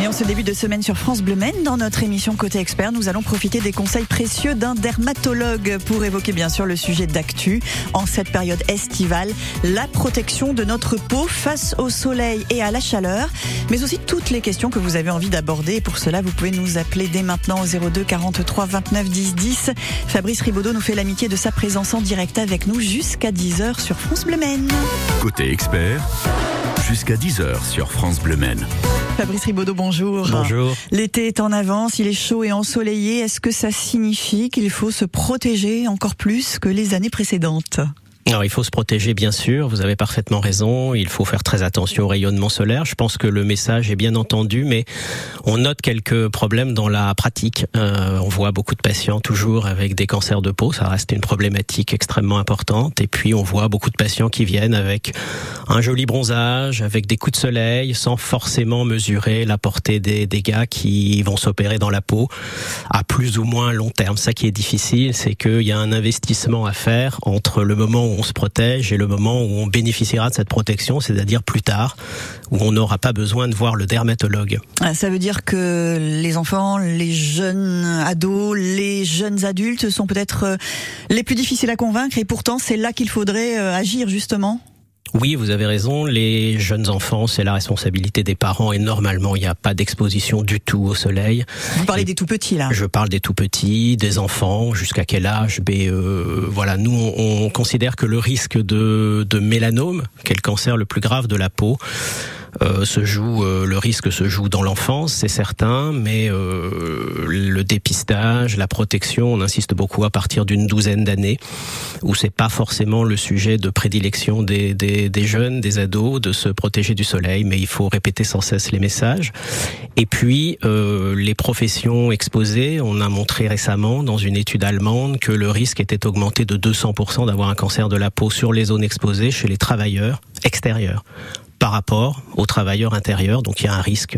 Et en ce début de semaine sur France Bleu Maine, dans notre émission Côté Expert, nous allons profiter des conseils précieux d'un dermatologue pour évoquer bien sûr le sujet d'actu en cette période estivale, la protection de notre peau face au soleil et à la chaleur, mais aussi toutes les questions que vous avez envie d'aborder. Pour cela, vous pouvez nous appeler dès maintenant au 02 43 29 10 10. Fabrice Ribaudot nous fait l'amitié de sa présence en direct avec nous jusqu'à 10h sur France Bleu Maine. Côté Expert, jusqu'à 10h sur France Bleu Maine. Fabrice Ribaudot, bonjour. Bonjour. L'été est en avance, il est chaud et ensoleillé. Est-ce que ça signifie qu'il faut se protéger encore plus que les années précédentes? Alors il faut se protéger bien sûr, vous avez parfaitement raison, il faut faire très attention au rayonnement solaire. Je pense que le message est bien entendu, mais on note quelques problèmes dans la pratique. Euh, on voit beaucoup de patients toujours avec des cancers de peau, ça reste une problématique extrêmement importante. Et puis on voit beaucoup de patients qui viennent avec un joli bronzage, avec des coups de soleil, sans forcément mesurer la portée des dégâts qui vont s'opérer dans la peau à plus ou moins long terme. Ça qui est difficile, c'est qu'il y a un investissement à faire entre le moment on se protège et le moment où on bénéficiera de cette protection, c'est-à-dire plus tard, où on n'aura pas besoin de voir le dermatologue. Ah, ça veut dire que les enfants, les jeunes ados, les jeunes adultes sont peut-être euh, les plus difficiles à convaincre et pourtant c'est là qu'il faudrait euh, agir justement? Oui, vous avez raison. Les jeunes enfants, c'est la responsabilité des parents et normalement, il n'y a pas d'exposition du tout au soleil. Vous parlez des tout petits là Je parle des tout petits, des enfants, jusqu'à quel âge? Mais euh, voilà, nous, on, on, considère que le risque de, de mélanome, qui est le cancer le plus grave de la peau, euh, se joue, euh, le risque se joue dans l'enfance, c'est certain, mais euh, le dépistage, la protection, on insiste beaucoup à partir d'une douzaine d'années, où c'est pas forcément le sujet de prédilection des, des, des, jeunes, des ados, de se protéger du soleil, mais il faut répéter sans cesse les messages. Et puis les professions exposées, on a montré récemment dans une étude allemande que le risque était augmenté de 200% d'avoir un cancer de la peau sur les zones exposées chez les travailleurs extérieurs par rapport aux travailleurs intérieurs. Donc il y a un risque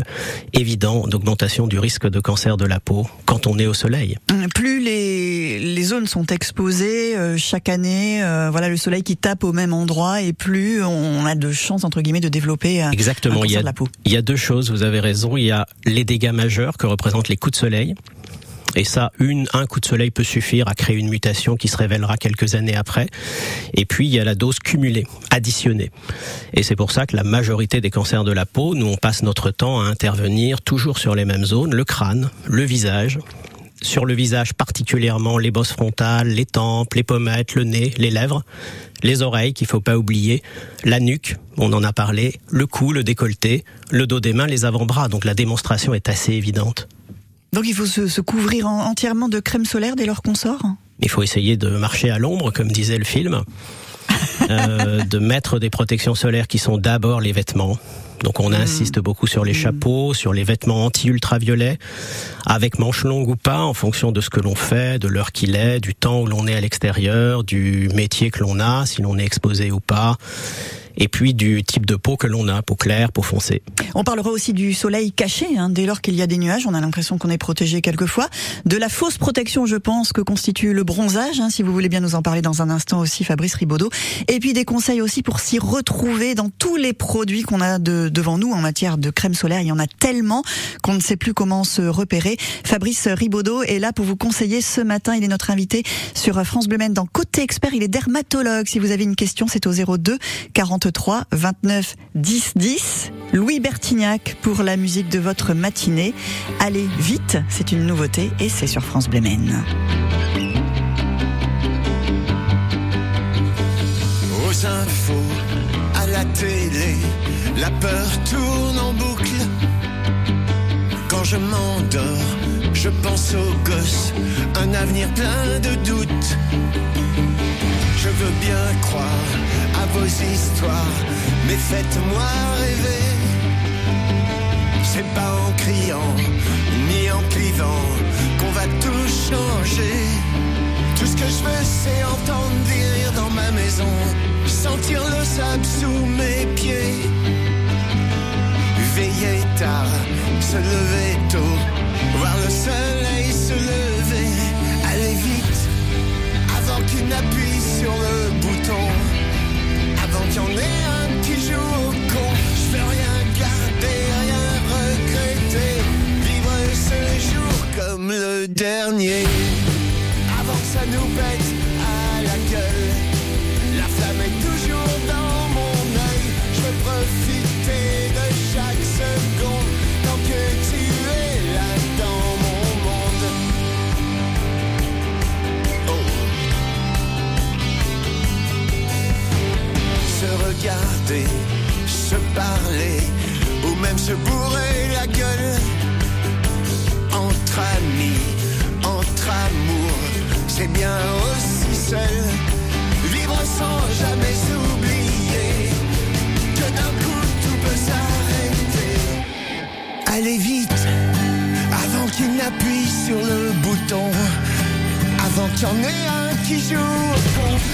évident d'augmentation du risque de cancer de la peau quand on est au soleil. Plus les, les zones sont exposées euh, chaque année, euh, voilà le soleil qui tape au même endroit et plus on a de chances entre guillemets de développer euh, Exactement, un cancer il y a, de la peau. Il y a deux choses, vous avez raison. Il y a les dégâts majeurs que représentent les coups de soleil. Et ça, un coup de soleil peut suffire à créer une mutation qui se révélera quelques années après. Et puis, il y a la dose cumulée, additionnée. Et c'est pour ça que la majorité des cancers de la peau, nous, on passe notre temps à intervenir toujours sur les mêmes zones, le crâne, le visage, sur le visage particulièrement les bosses frontales, les tempes, les pommettes, le nez, les lèvres, les oreilles qu'il faut pas oublier, la nuque, on en a parlé, le cou, le décolleté, le dos des mains, les avant-bras. Donc la démonstration est assez évidente. Donc il faut se, se couvrir en, entièrement de crème solaire dès lors qu'on sort Il faut essayer de marcher à l'ombre, comme disait le film, euh, de mettre des protections solaires qui sont d'abord les vêtements. Donc on insiste beaucoup sur les chapeaux, sur les vêtements anti-ultraviolets, avec manches longues ou pas, en fonction de ce que l'on fait, de l'heure qu'il est, du temps où l'on est à l'extérieur, du métier que l'on a, si l'on est exposé ou pas et puis du type de peau que l'on a, peau claire, peau foncée. On parlera aussi du soleil caché, hein, dès lors qu'il y a des nuages, on a l'impression qu'on est protégé quelquefois. De la fausse protection, je pense, que constitue le bronzage, hein, si vous voulez bien nous en parler dans un instant aussi, Fabrice Ribaudot. Et puis des conseils aussi pour s'y retrouver dans tous les produits qu'on a de, devant nous en matière de crème solaire. Il y en a tellement qu'on ne sait plus comment se repérer. Fabrice Ribaudot est là pour vous conseiller ce matin. Il est notre invité sur France Bleu dans Côté Expert. Il est dermatologue. Si vous avez une question, c'est au 02 40 33 29 10 10. Louis Bertignac pour la musique de votre matinée. Allez vite, c'est une nouveauté et c'est sur France Bleu. Aux infos, à la télé, la peur tourne en boucle. Quand je m'endors, je pense aux gosses, un avenir plein de doutes. Je veux bien croire vos histoires, mais faites-moi rêver. C'est pas en criant, ni en clivant, qu'on va tout changer. Tout ce que je veux, c'est entendre des rires dans ma maison, sentir le sable sous mes pieds. Veiller tard, se lever tôt, voir le soleil se lever, aller vite, avant qu'il n'appuie sur le bouton, J'en ai un qui joue au con. Je veux rien garder, rien regretter. Vivre ce jour comme le dernier. Avant que ça nous pète à la gueule. Se parler, ou même se bourrer la gueule entre amis, entre amours, c'est bien aussi seul. Vivre sans jamais s'oublier que d'un coup tout peut s'arrêter. Allez vite, avant qu'il n'appuie sur le bouton, avant qu'il y en ait un qui joue.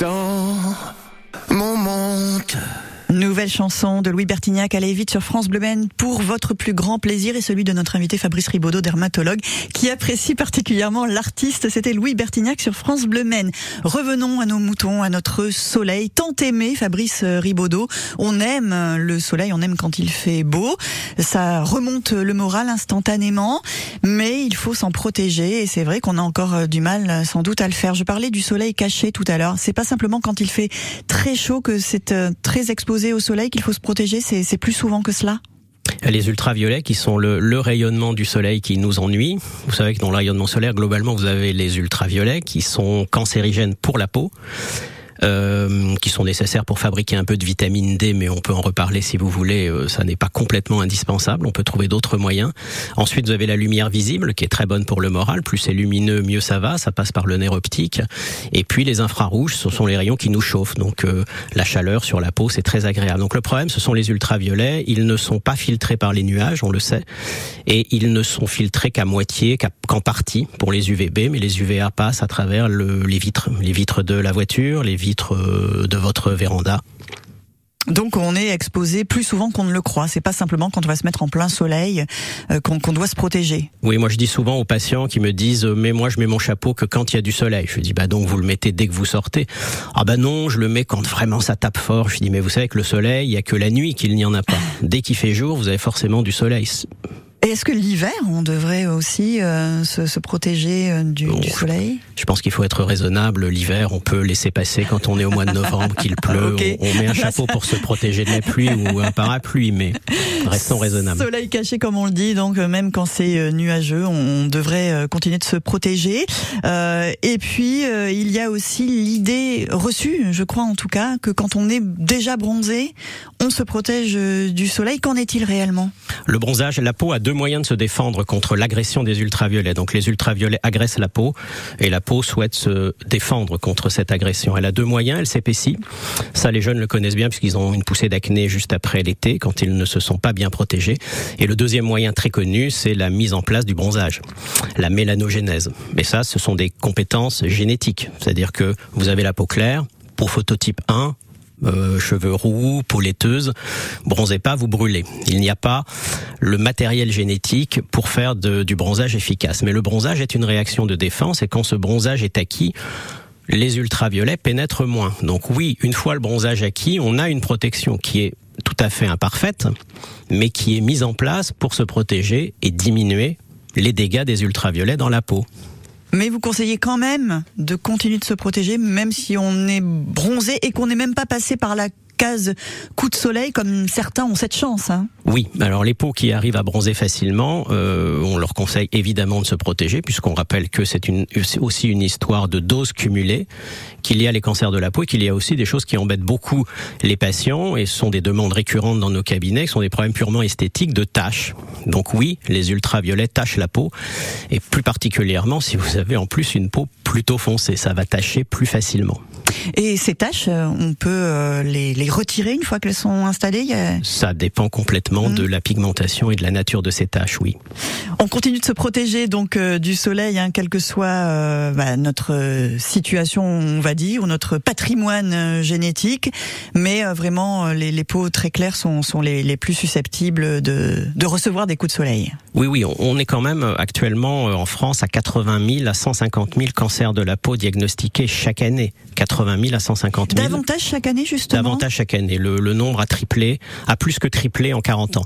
Dans mon monde Nouvelle chanson de Louis Bertignac, allez vite sur France Bleu pour votre plus grand plaisir et celui de notre invité Fabrice Ribaudot, dermatologue, qui apprécie particulièrement l'artiste. C'était Louis Bertignac sur France Bleu. Revenons à nos moutons, à notre soleil, tant aimé, Fabrice Ribaudot. On aime le soleil, on aime quand il fait beau. Ça remonte le moral instantanément, mais il faut s'en protéger et c'est vrai qu'on a encore du mal sans doute à le faire. Je parlais du soleil caché tout à l'heure. C'est pas simplement quand il fait très chaud que c'est euh, très exposé au soleil qu'il faut se protéger, c'est plus souvent que cela? Les ultraviolets qui sont le, le, rayonnement du soleil qui nous ennuie. Vous savez que dans le rayonnement solaire, globalement, vous avez les ultraviolets qui sont cancérigènes pour la peau. Euh, qui sont nécessaires pour fabriquer un peu de vitamine D, mais on peut en reparler si vous voulez. Euh, ça n'est pas complètement indispensable. On peut trouver d'autres moyens. Ensuite, vous avez la lumière visible, qui est très bonne pour le moral. Plus c'est lumineux, mieux ça va. Ça passe par le nerf optique. Et puis les infrarouges, ce sont les rayons qui nous chauffent. Donc euh, la chaleur sur la peau, c'est très agréable. Donc le problème, ce sont les ultraviolets. Ils ne sont pas filtrés par les nuages, on le sait, et ils ne sont filtrés qu'à moitié, qu'en partie pour les UVB, mais les UVA passent à travers le, les vitres, les vitres de la voiture, les vitres de votre véranda. Donc on est exposé plus souvent qu'on ne le croit. C'est pas simplement quand on va se mettre en plein soleil euh, qu'on qu doit se protéger. Oui, moi je dis souvent aux patients qui me disent euh, mais moi je mets mon chapeau que quand il y a du soleil. Je dis bah donc vous le mettez dès que vous sortez. Ah bah non, je le mets quand vraiment ça tape fort. Je dis mais vous savez que le soleil, il y a que la nuit qu'il n'y en a pas. Dès qu'il fait jour, vous avez forcément du soleil. Est-ce que l'hiver, on devrait aussi euh, se, se, protéger euh, du, du soleil? Je pense qu'il faut être raisonnable. L'hiver, on peut laisser passer quand on est au mois de novembre, qu'il pleut. Ok. On, on met un chapeau pour se protéger de la pluie ou un parapluie, mais restons raisonnables. Soleil caché, comme on le dit, donc euh, même quand c'est euh, nuageux, on devrait euh, continuer de se protéger. Euh, et puis, euh, il y a aussi l'idée reçue, je crois en tout cas, que quand on est déjà bronzé, on se protège du soleil. Qu'en est-il réellement? Le bronzage, la peau a deux moyens de se défendre contre l'agression des ultraviolets. Donc les ultraviolets agressent la peau et la peau souhaite se défendre contre cette agression. Elle a deux moyens, elle s'épaissit. Ça, les jeunes le connaissent bien puisqu'ils ont une poussée d'acné juste après l'été quand ils ne se sont pas bien protégés. Et le deuxième moyen très connu, c'est la mise en place du bronzage, la mélanogénèse. Mais ça, ce sont des compétences génétiques. C'est-à-dire que vous avez la peau claire, peau phototype 1, euh, cheveux roux, peau laiteuse, bronzez pas, vous brûlez. Il n'y a pas le matériel génétique pour faire du bronzage efficace. Mais le bronzage est une réaction de défense et quand ce bronzage est acquis, les ultraviolets pénètrent moins. Donc oui, une fois le bronzage acquis, on a une protection qui est tout à fait imparfaite, mais qui est mise en place pour se protéger et diminuer les dégâts des ultraviolets dans la peau. Mais vous conseillez quand même de continuer de se protéger, même si on est bronzé et qu'on n'est même pas passé par la case coup de soleil, comme certains ont cette chance. Hein. Oui, alors les peaux qui arrivent à bronzer facilement, euh, on leur conseille évidemment de se protéger, puisqu'on rappelle que c'est une, aussi une histoire de doses cumulées, qu'il y a les cancers de la peau et qu'il y a aussi des choses qui embêtent beaucoup les patients et sont des demandes récurrentes dans nos cabinets, qui sont des problèmes purement esthétiques de taches. Donc oui, les ultraviolets tachent la peau, et plus particulièrement si vous avez en plus une peau plutôt foncée, ça va tacher plus facilement. Et ces tâches, euh, on peut euh, les, les retirer une fois qu'elles sont installées Ça dépend complètement mmh. de la pigmentation et de la nature de ces tâches, oui. On continue de se protéger donc euh, du soleil, hein, quelle que soit bah, notre situation, on va dire, ou notre patrimoine génétique. Mais vraiment, les, les, peaux très claires sont, sont les, les plus susceptibles de, de, recevoir des coups de soleil. Oui, oui, on est quand même actuellement en France à 80 000 à 150 000 cancers de la peau diagnostiqués chaque année. 80 000 à 150 000. Davantage chaque année, justement? Davantage chaque année. Le, le nombre a triplé, a plus que triplé en 40 ans.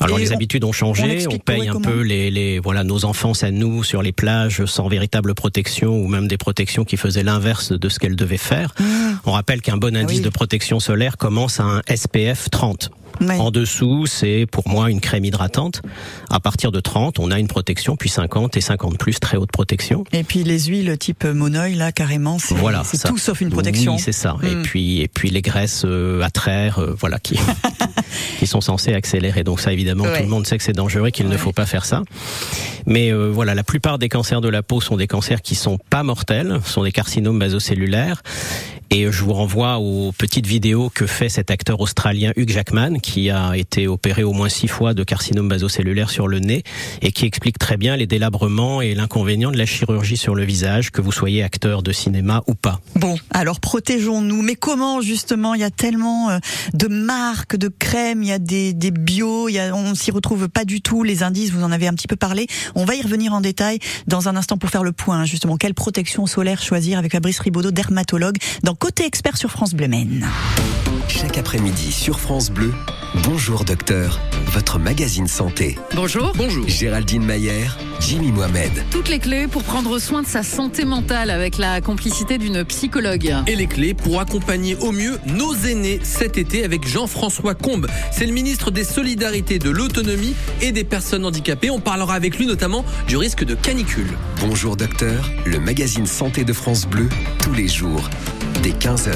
Alors les habitudes ont changé, on, paye un peu les, les voilà nos enfances à nous sur les plages sans véritable protection ou même des protections qui faisaient l'inverse de ce qu'elles devaient faire. Ah. On rappelle qu'un bon ah indice de protection solaire commence à un SPF 30. En dessous, c'est pour moi une crème hydratante. À partir de 30, on a une protection, puis 50 et 50 plus, très haute protection. Et puis les huiles type monoï, là, carrément, c'est voilà, tout sauf une protection. Oui, c'est ça. Et hmm. puis et puis les graisses euh, à traire, euh, voilà, qui qui sont censées accélérer. Donc ça, évidemment, tout le monde sait que c'est dangereux, qu'il ne faut pas faire ça. Mais euh, voilà, la plupart des cancers de la peau sont des cancers qui sont pas mortels, sont des carcinomes basocellulaires et je vous renvoie aux petites vidéos que fait cet acteur australien Hugh Jackman, qui a été opéré au moins six fois de carcinome basocellulaire sur le nez et qui explique très bien les délabrements et l'inconvénient de la chirurgie sur le visage, que vous soyez acteur de cinéma ou pas. Bon, alors protégeons-nous. Mais comment justement Il y a tellement euh, de marques, de crèmes, il y a des, des bio, il y a, on s'y retrouve pas du tout. Les indices, vous en avez un petit peu parlé. On va y revenir en détail dans un instant pour faire le point. Justement, quelle protection solaire choisir avec Fabrice Ribaudot, dermatologue, Côté Expert sur France Bleu Maine. Chaque après-midi sur France Bleu, Bonjour Docteur, votre magazine santé. Bonjour. Bonjour. Géraldine Mayer, Jimmy Mohamed. Toutes les clés pour prendre soin de sa santé mentale avec la complicité d'une psychologue. Et les clés pour accompagner au mieux nos aînés cet été avec Jean-François Combe. C'est le ministre des Solidarités, de l'Autonomie et des Personnes handicapées. On parlera avec lui notamment du risque de canicule. Bonjour Docteur, le magazine santé de France Bleu, tous les jours, dès 15h.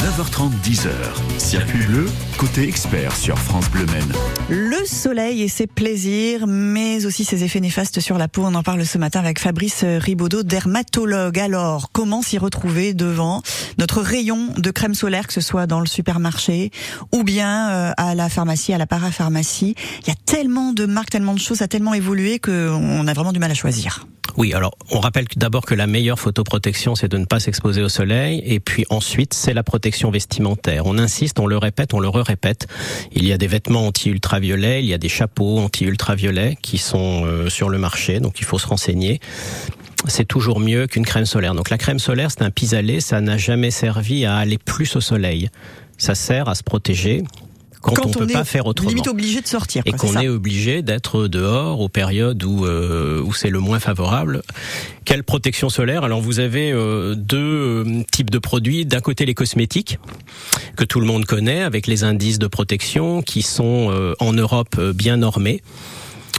9h30, 10h. Circuit bleu, côté expert sur France Bleu Maine. Le soleil et ses plaisirs, mais aussi ses effets néfastes sur la peau. On en parle ce matin avec Fabrice Ribaudot, dermatologue. Alors, comment s'y retrouver devant notre rayon de crème solaire, que ce soit dans le supermarché ou bien euh, à la pharmacie, à la parapharmacie? Il y a tellement de marques, tellement de choses, ça a tellement évolué qu'on a vraiment du mal à choisir. Oui, alors on rappelle d'abord que la meilleure photoprotection, c'est de ne pas s'exposer au soleil, et puis ensuite, c'est la protection vestimentaire. On insiste, on le répète, on le répète. Il y a des vêtements anti-ultraviolets, il y a des chapeaux anti-ultraviolets qui sont euh, sur le marché, donc il faut se renseigner c'est toujours mieux qu'une crème solaire. Donc la crème solaire, c'est un pis-aller, ça n'a jamais servi à aller plus au soleil. Ça sert à se protéger, quand, on, peut pas faire autrement. Limite obligé de sortir. Et qu'on est, obligé d'être dehors aux périodes où euh, où c'est le moins favorable. Quelle protection solaire? Alors vous avez euh, deux euh, types de produits. D'un côté les cosmétiques que tout le monde connaît avec les indices de protection qui sont en Europe bien normés.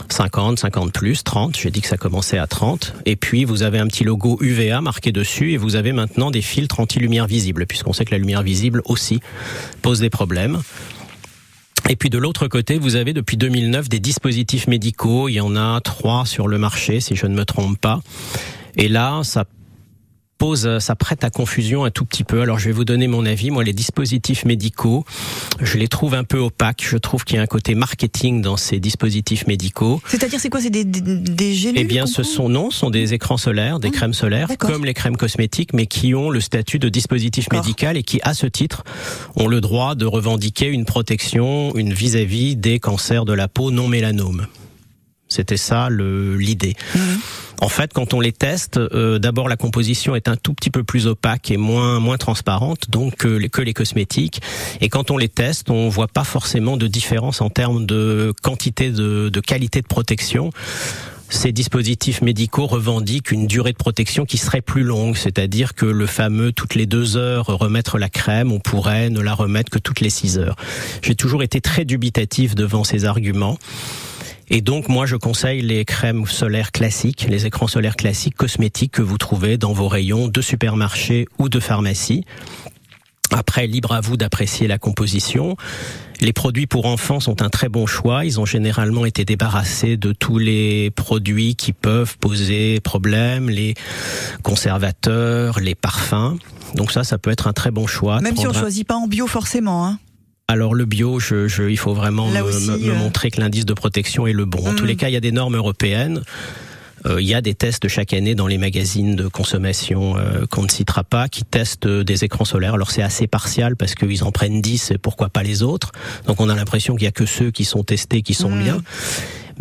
50, 50 plus, 30. J'ai dit que ça commençait à 30. Et puis vous avez un petit logo UVA marqué dessus et vous avez maintenant des filtres anti-lumière visible puisqu'on sait que la lumière visible aussi pose des problèmes. Et puis de l'autre côté, vous avez depuis 2009 des dispositifs médicaux. Il y en a trois sur le marché, si je ne me trompe pas. Et là, ça pose, euh, ça prête à confusion un tout petit peu. Alors je vais vous donner mon avis. Moi, les dispositifs médicaux, je les trouve un peu opaques. Je trouve qu'il y a un côté marketing dans ces dispositifs médicaux. C'est-à-dire, c'est quoi? C'est des, des, des gélules Eh bien, ce sont non, ce sont des écrans solaires, des Ah, crèmes solaires, comme les crèmes cosmétiques, mais qui ont le statut de dispositif médical et qui, à ce titre, ont le droit de revendiquer une protection, une vis-à-vis des cancers de la peau non mélanomes. C'était ça le- l'idée. Mhm. En fait, quand on les teste, euh, d'abord la composition est un tout petit peu plus opaque et moins moins transparente, donc que les, que les cosmétiques. Et quand on les teste, on voit pas forcément de différence en termes de quantité de, de qualité de protection. Ces dispositifs médicaux revendiquent une durée de protection qui serait plus longue, c'est-à-dire que le fameux toutes les deux heures remettre la crème, on pourrait ne la remettre que toutes les six heures. J'ai toujours été très dubitatif devant ces arguments. Et donc, moi, je conseille les crèmes solaires classiques, les écrans solaires classiques cosmétiques que vous trouvez dans vos rayons de supermarché ou de pharmacie. Après, libre à vous d'apprécier la composition. Les produits pour enfants sont un très bon choix. Ils ont généralement été débarrassés de tous les produits qui peuvent poser problème, les conservateurs, les parfums. Donc ça, ça peut être un très bon choix. Même si on un- choisit pas en bio forcément. Hein. Alors le bio, je, je, il faut vraiment me, aussi, me- me euh, montrer que l'indice de protection est le bon. En Mm. tous les cas, il y a des normes européennes. Euh, il y a des tests chaque année dans les magazines de consommation euh, qu'on ne citera pas qui testent euh, des écrans solaires. Alors c'est assez partial parce qu'ils en prennent 10 et pourquoi pas les autres. Donc on a l'impression qu'il y a que ceux qui sont testés qui sont Mm. bien.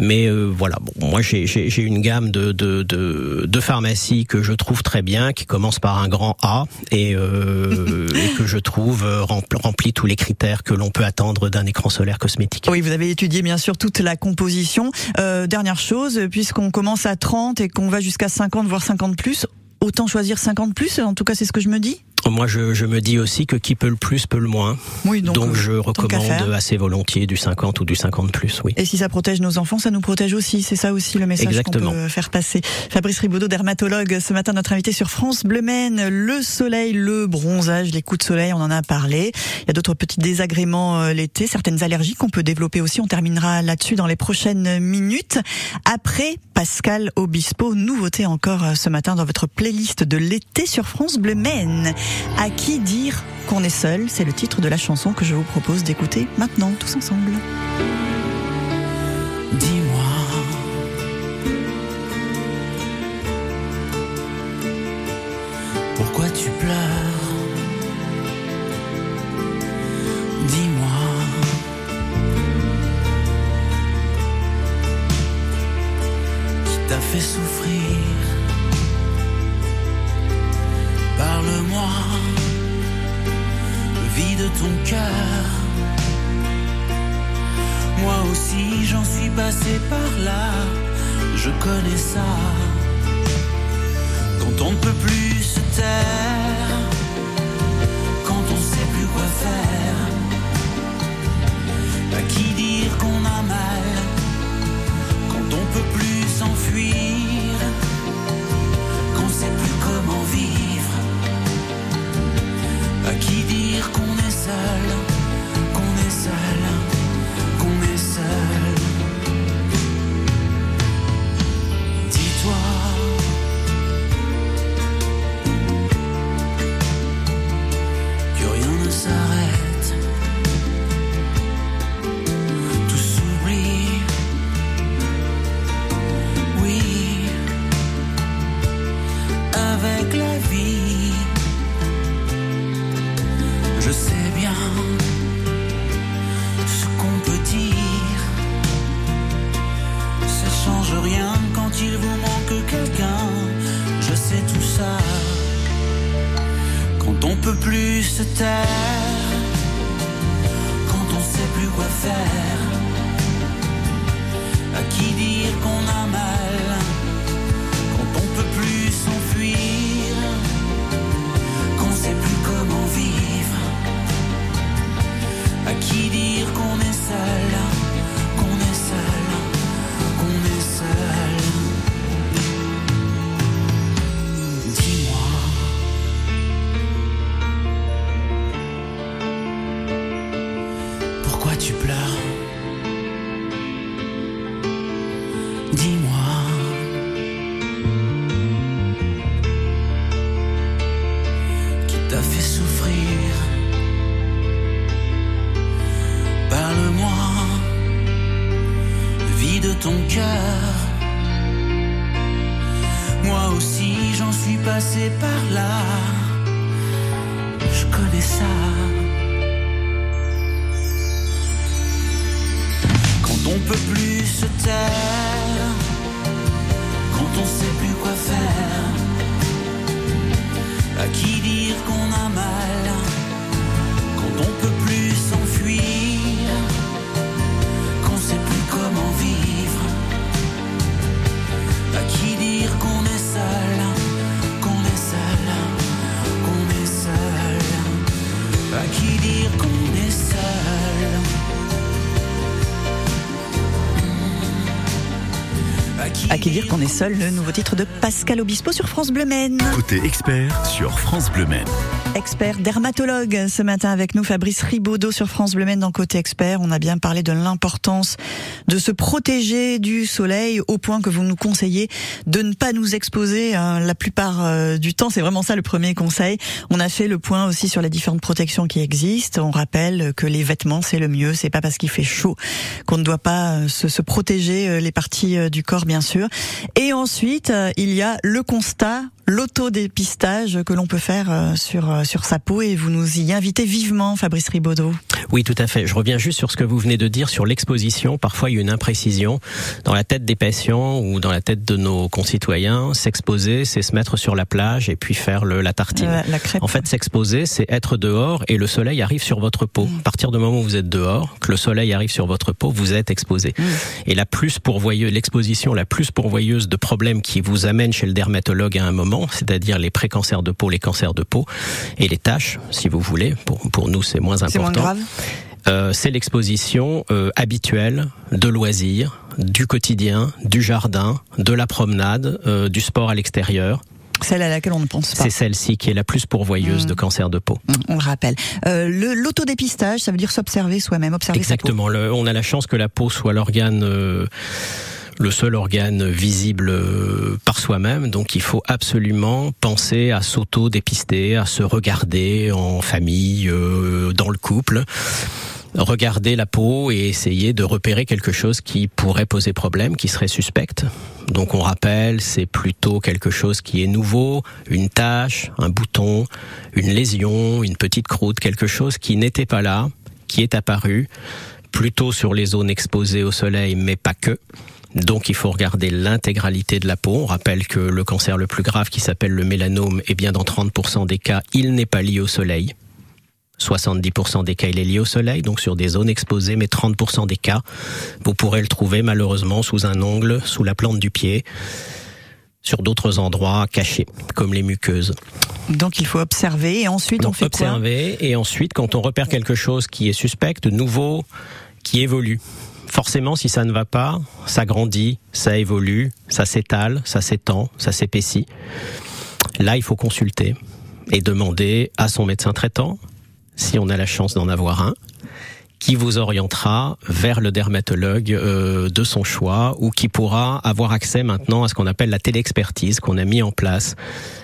Mais euh, voilà, bon, moi j'ai- une gamme de, de, de, de pharmacies que je trouve très bien, qui commence par un grand A et, euh, et que je trouve euh, rempl- remplit tous les critères que l'on peut attendre d'un écran solaire cosmétique. Oui, vous avez étudié bien sûr toute la composition. Euh, dernière chose, puisqu'on commence à 30 et qu'on va jusqu'à 50 voire 50 plus, autant choisir 50 plus. En tout cas, c'est ce que je me dis? Moi, je, je me dis aussi que qui peut le plus peut le moins. Oui, donc, Donc, euh, je recommande assez volontiers du 50 ou du 50 plus, oui. Et si ça protège nos enfants, ça nous protège aussi. C'est ça aussi le message qu'on peut faire passer. Fabrice Ribaudot, dermatologue, ce matin notre invité sur France Bleu Maine. Le soleil, le bronzage, les coups de soleil, on en a parlé. Il y a d'autres petits désagréments euh, l'été, certaines allergies qu'on peut développer aussi. On terminera là-dessus dans les prochaines minutes. Après Pascal Obispo, nouveauté encore euh, ce matin dans votre playlist de l'été sur France Bleu Maine. À qui dire qu'on est seul C'est le titre de la chanson que je vous propose d'écouter maintenant, tous ensemble. Quand on sait plus quoi faire. Pourquoi tu pleures Dis-moi. Qui t'a fait souffrir Parle-moi. Vie de ton cœur. Moi aussi j'en suis passé par là. Je connais ça. Peut plus se taire, quand on sait plus quoi faire, dire qu'on est seul, le nouveau titre de Pascal Obispo sur France Bleu Maine. Côté expert sur France Bleu Maine. Expert dermatologue ce matin avec nous, Fabrice Ribaudot sur France Bleu Maine dans Côté Expert. On a bien parlé de l'importance de se protéger du soleil au point que vous nous conseillez de ne pas nous exposer hein, la plupart euh, du temps. C'est vraiment ça le premier conseil. On a fait le point aussi sur les différentes protections qui existent. On rappelle que les vêtements c'est le mieux. C'est pas parce qu'il fait chaud qu'on ne doit pas euh, se, se protéger euh, les parties du corps bien sûr. Et ensuite euh, il y a le constat l'autodépistage que l'on peut faire euh, sur euh, sur sa peau et vous nous y invitez vivement Fabrice Ribaudot. Oui, tout à fait. Je reviens juste sur ce que vous venez de dire sur l'exposition. Parfois, il y a une imprécision dans la tête des patients ou dans la tête de nos concitoyens. S'exposer, c'est se mettre sur la plage et puis faire le, la tartine. La. En fait, s'exposer, c'est être dehors et le soleil arrive sur votre peau. Mm. À partir du moment où vous êtes dehors, que le soleil arrive sur votre peau, vous êtes exposé. Mm. Et la plus pourvoyeuse, l'exposition la plus pourvoyeuse de problèmes qui vous amène chez le dermatologue à un moment, c'est-à-dire les précancers de peau, les cancers de peau et les taches, si vous voulez. Pour, pour nous, c'est moins important. C'est moins grave. Euh, c'est l'exposition euh, habituelle de loisirs, du quotidien, du jardin, de la promenade, euh, du sport à l'extérieur. Celle à laquelle on ne pense pas. C'est celle-ci qui est la plus pourvoyeuse Mm. de cancer de peau. On le rappelle. Euh, L'autodépistage, ça veut dire s'observer soi-même, observer sa peau. Exactement. Le- on a la chance que la peau soit l'organe. euh, le seul organe visible euh, par soi-même, donc il faut absolument penser à s'auto-dépister, à se regarder en famille, euh, dans le couple, regarder la peau et essayer de repérer quelque chose qui pourrait poser problème, qui serait suspecte. Donc on rappelle, c'est plutôt quelque chose qui est nouveau, une tache, un bouton, une lésion, une petite croûte, quelque chose qui n'était pas là, qui est apparu, plutôt sur les zones exposées au soleil, mais pas que. Donc il faut regarder l'intégralité de la peau. On rappelle que le cancer le plus grave qui s'appelle le mélanome, eh bien dans 30% des cas, il n'est pas lié au soleil. 70% des cas, il est lié au soleil, donc sur des zones exposées, mais 30% des cas, vous pourrez le trouver malheureusement sous un ongle, sous la plante du pied, sur d'autres endroits cachés, comme les muqueuses. Donc il faut observer et ensuite on fait observer, et ensuite quand on repère quelque chose qui est suspect, nouveau, qui évolue. Forcément, si ça ne va pas, ça grandit, ça évolue, ça s'étale, ça s'étend, ça s'épaissit. Là, il faut consulter et demander à son médecin traitant, si on a la chance d'en avoir un, qui vous orientera vers le dermatologue euh, de son choix ou qui pourra avoir accès maintenant à ce qu'on appelle la téléexpertise qu'on a mis en place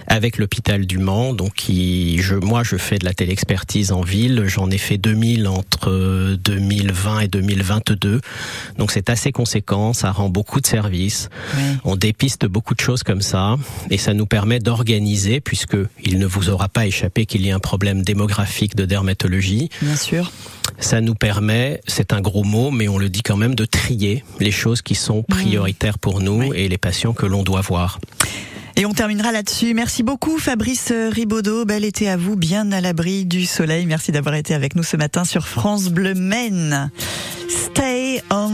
avec l'hôpital du Mans. Donc, qui, je, moi, je fais de la téléexpertise en ville. J'en ai fait 2000 entre euh, 2020 et 2022. Donc, c'est assez conséquent. Ça rend beaucoup de services. Oui. On dépiste beaucoup de choses comme ça et ça nous permet d'organiser puisque il ne vous aura pas échappé qu'il y ait un problème démographique de dermatologie. Bien sûr. Ça nous permet, c'est un gros mot, mais on le dit quand même, de trier les choses qui sont prioritaires pour nous Oui. et les patients que l'on doit voir. Et on terminera là-dessus. Merci beaucoup Fabrice Ribaudot. Bel été à vous, bien à l'abri du soleil. Merci d'avoir été avec nous ce matin sur France Bleu Maine. Stay on